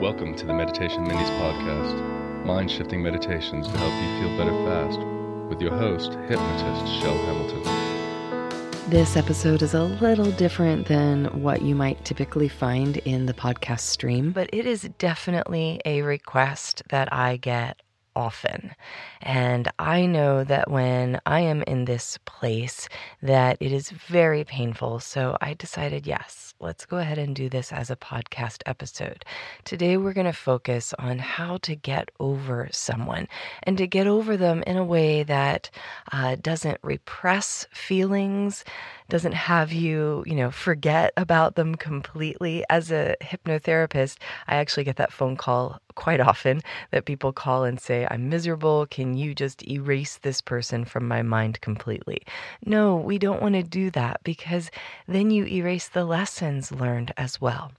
Welcome to the Meditation Minis podcast, mind shifting meditations to help you feel better fast, with your host, hypnotist Chel Hamilton. This episode is a little different than what you might typically find in the podcast stream, but it is definitely a request that I get often. And I know that when I am in this place that it is very painful. So I decided, yes, let's go ahead and do this as a podcast episode. Today we're going to focus on how to get over someone and to get over them in a way that uh, doesn't repress feelings doesn't have you, you know, forget about them completely. As a hypnotherapist, I actually get that phone call quite often that people call and say, I'm miserable. Can you just erase this person from my mind completely? No, we don't want to do that because then you erase the lessons learned as well.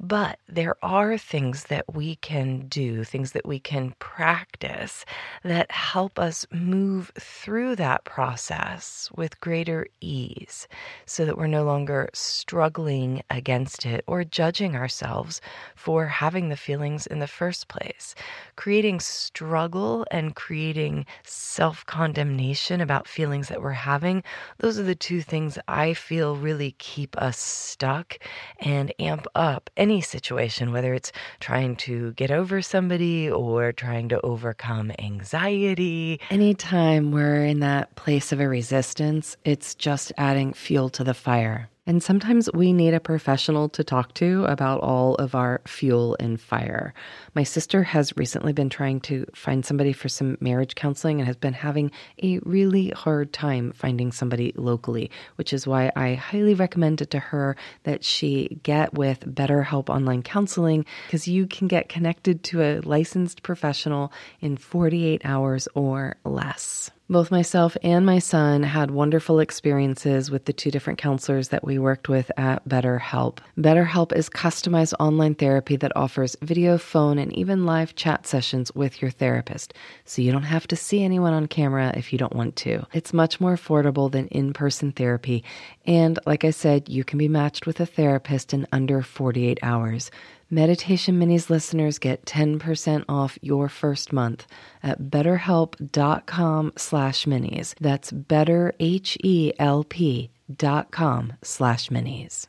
But there are things that we can do, things that we can practice that help us move through that process with greater ease so that we're no longer struggling against it or judging ourselves for having the feelings in the first place. Creating struggle and creating self condemnation about feelings that we're having, those are the two things I feel really keep us stuck and amp up any situation, whether it's trying to get over somebody or trying to overcome anxiety. Anytime we're in that place of a resistance, it's just adding fuel to the fire. And sometimes we need a professional to talk to about all of our fuel and fire. My sister has recently been trying to find somebody for some marriage counseling and has been having a really hard time finding somebody locally, which is why I highly recommend it to her that she get with BetterHelp Online Counseling because you can get connected to a licensed professional in 48 hours or less. Both myself and my son had wonderful experiences with the two different counselors that we worked with at BetterHelp. BetterHelp is customized online therapy that offers video, phone, and even live chat sessions with your therapist, so you don't have to see anyone on camera if you don't want to. It's much more affordable than in person therapy, and like I said, you can be matched with a therapist in under 48 hours. Meditation Minis listeners get 10% off your first month at betterhelp.com slash minis. That's betterhelp.com slash minis.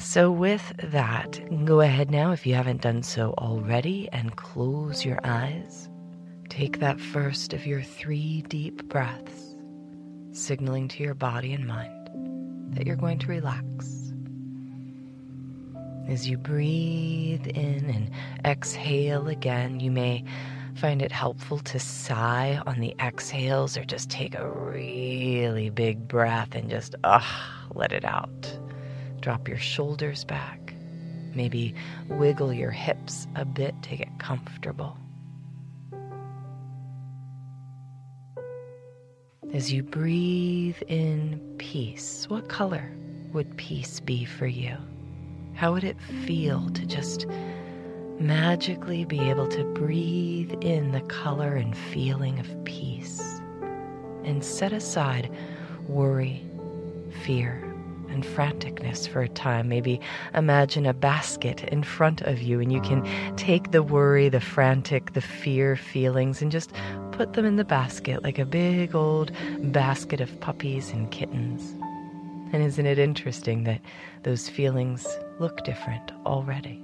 So with that, go ahead now if you haven't done so already and close your eyes. Take that first of your three deep breaths, signaling to your body and mind that you're going to relax. As you breathe in and exhale again, you may find it helpful to sigh on the exhales or just take a really big breath and just, ah, let it out. Drop your shoulders back. Maybe wiggle your hips a bit to get comfortable. As you breathe in peace, what color would peace be for you? How would it feel to just magically be able to breathe in the color and feeling of peace and set aside worry, fear, and franticness for a time. Maybe imagine a basket in front of you and you can take the worry, the frantic, the fear feelings and just put them in the basket like a big old basket of puppies and kittens. And isn't it interesting that those feelings look different already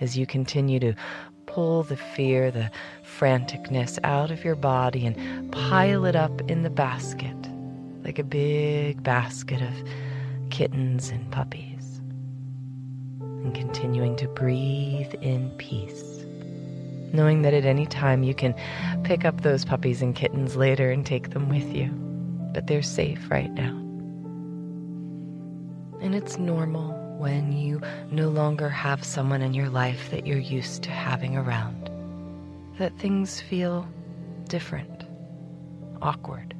as you continue to pull the fear, the franticness out of your body and pile it up in the basket like a big basket of kittens and puppies. And continuing to breathe in peace, knowing that at any time you can pick up those puppies and kittens later and take them with you, but they're safe right now. And it's normal when you no longer have someone in your life that you're used to having around. That things feel different, awkward,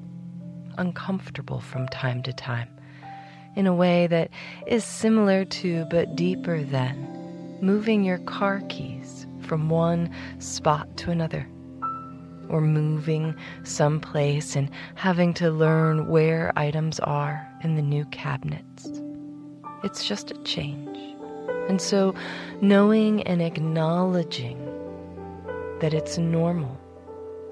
uncomfortable from time to time, in a way that is similar to but deeper than moving your car keys from one spot to another. Or moving someplace and having to learn where items are in the new cabinets it's just a change. And so, knowing and acknowledging that it's normal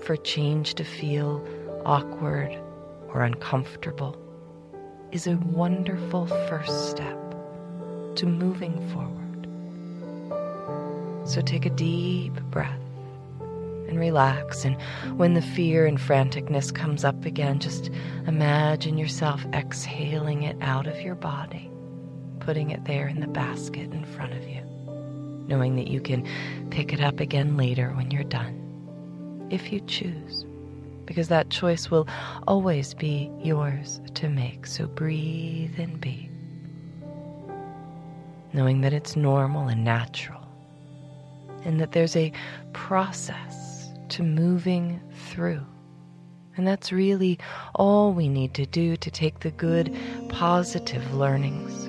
for change to feel awkward or uncomfortable is a wonderful first step to moving forward. So take a deep breath and relax. And when the fear and franticness comes up again, just imagine yourself exhaling it out of your body, putting it there in the basket in front of you, knowing that you can pick it up again later when you're done, if you choose, because that choice will always be yours to make. So breathe and be, knowing that it's normal and natural and that there's a process to moving through. And that's really all we need to do to take the good, positive learnings,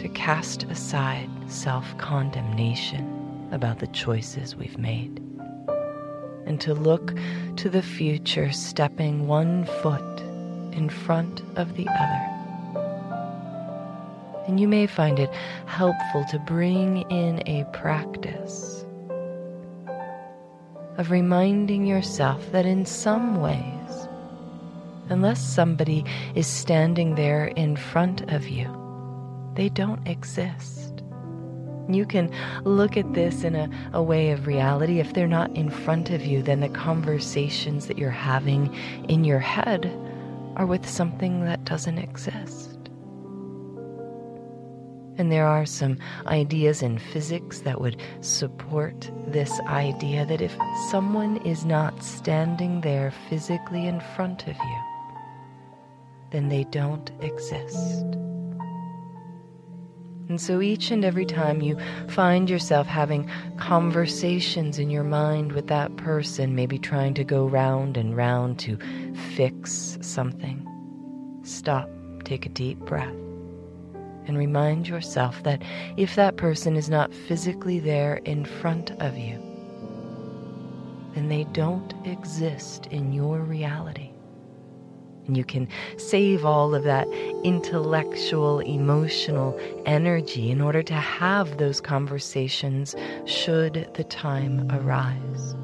to cast aside self condemnation about the choices we've made, and to look to the future stepping one foot in front of the other. And you may find it helpful to bring in a practice of reminding yourself that in some ways, unless somebody is standing there in front of you, they don't exist. You can look at this in a, a way of reality. If they're not in front of you, then the conversations that you're having in your head are with something that doesn't exist. And there are some ideas in physics that would support this idea that if someone is not standing there physically in front of you, then they don't exist. And so each and every time you find yourself having conversations in your mind with that person, maybe trying to go round and round to fix something, stop, take a deep breath and remind yourself that if that person is not physically there in front of you, then they don't exist in your reality. And you can save all of that intellectual, emotional energy in order to have those conversations should the time arise.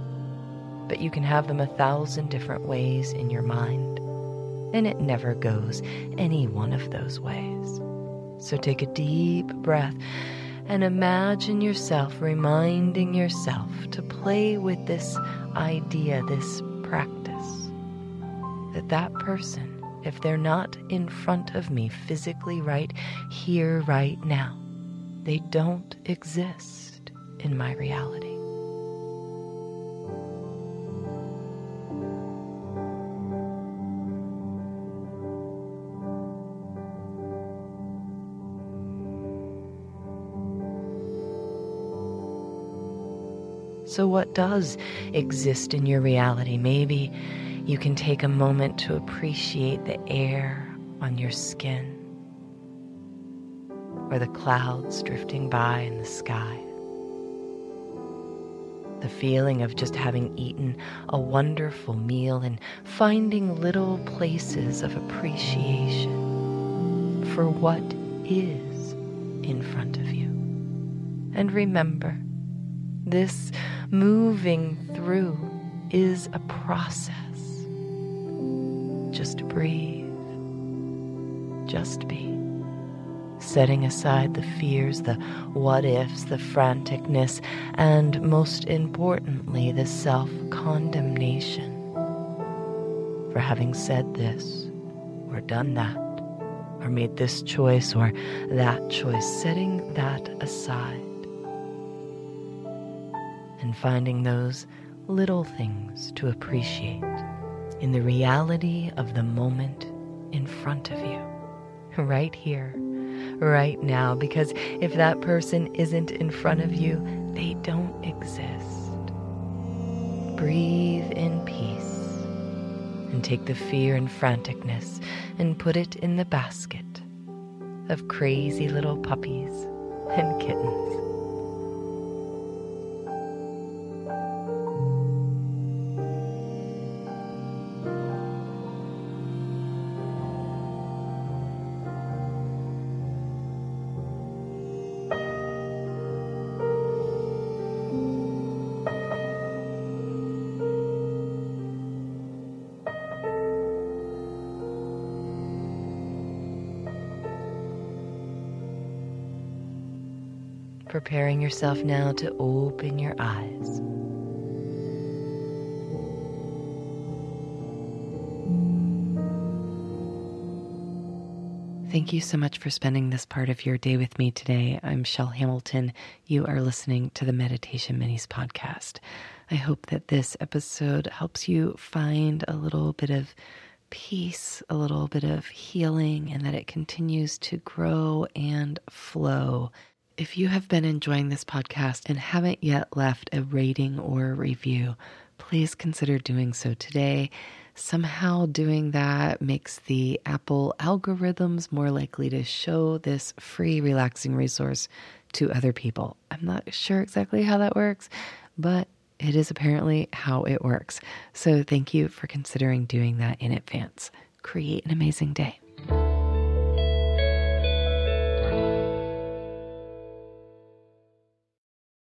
But you can have them a thousand different ways in your mind, and it never goes any one of those ways. So take a deep breath and imagine yourself reminding yourself to play with this idea, this that that person, if they're not in front of me physically right here, right now, they don't exist in my reality. So, what does exist in your reality? Maybe you can take a moment to appreciate the air on your skin or the clouds drifting by in the sky. The feeling of just having eaten a wonderful meal and finding little places of appreciation for what is in front of you. And remember, this moving through is a process. Just breathe. Just be. Setting aside the fears, the what ifs, the franticness, and most importantly, the self condemnation for having said this or done that or made this choice or that choice, setting that aside and finding those little things to appreciate in the reality of the moment in front of you, right here, right now. Because if that person isn't in front of you, they don't exist. Breathe in peace and take the fear and franticness and put it in the basket of crazy little puppies and kittens. Preparing yourself now to open your eyes. Thank you so much for spending this part of your day with me today. I'm Chel Hamilton. You are listening to the Meditation Minis podcast. I hope that this episode helps you find a little bit of peace, a little bit of healing, and that it continues to grow and flow. If you have been enjoying this podcast and haven't yet left a rating or a review, please consider doing so today somehow doing that makes the Apple algorithms more likely to show this free, relaxing resource to other people. I'm not sure exactly how that works, but it is apparently how it works. So thank you for considering doing that in advance. Create an amazing day.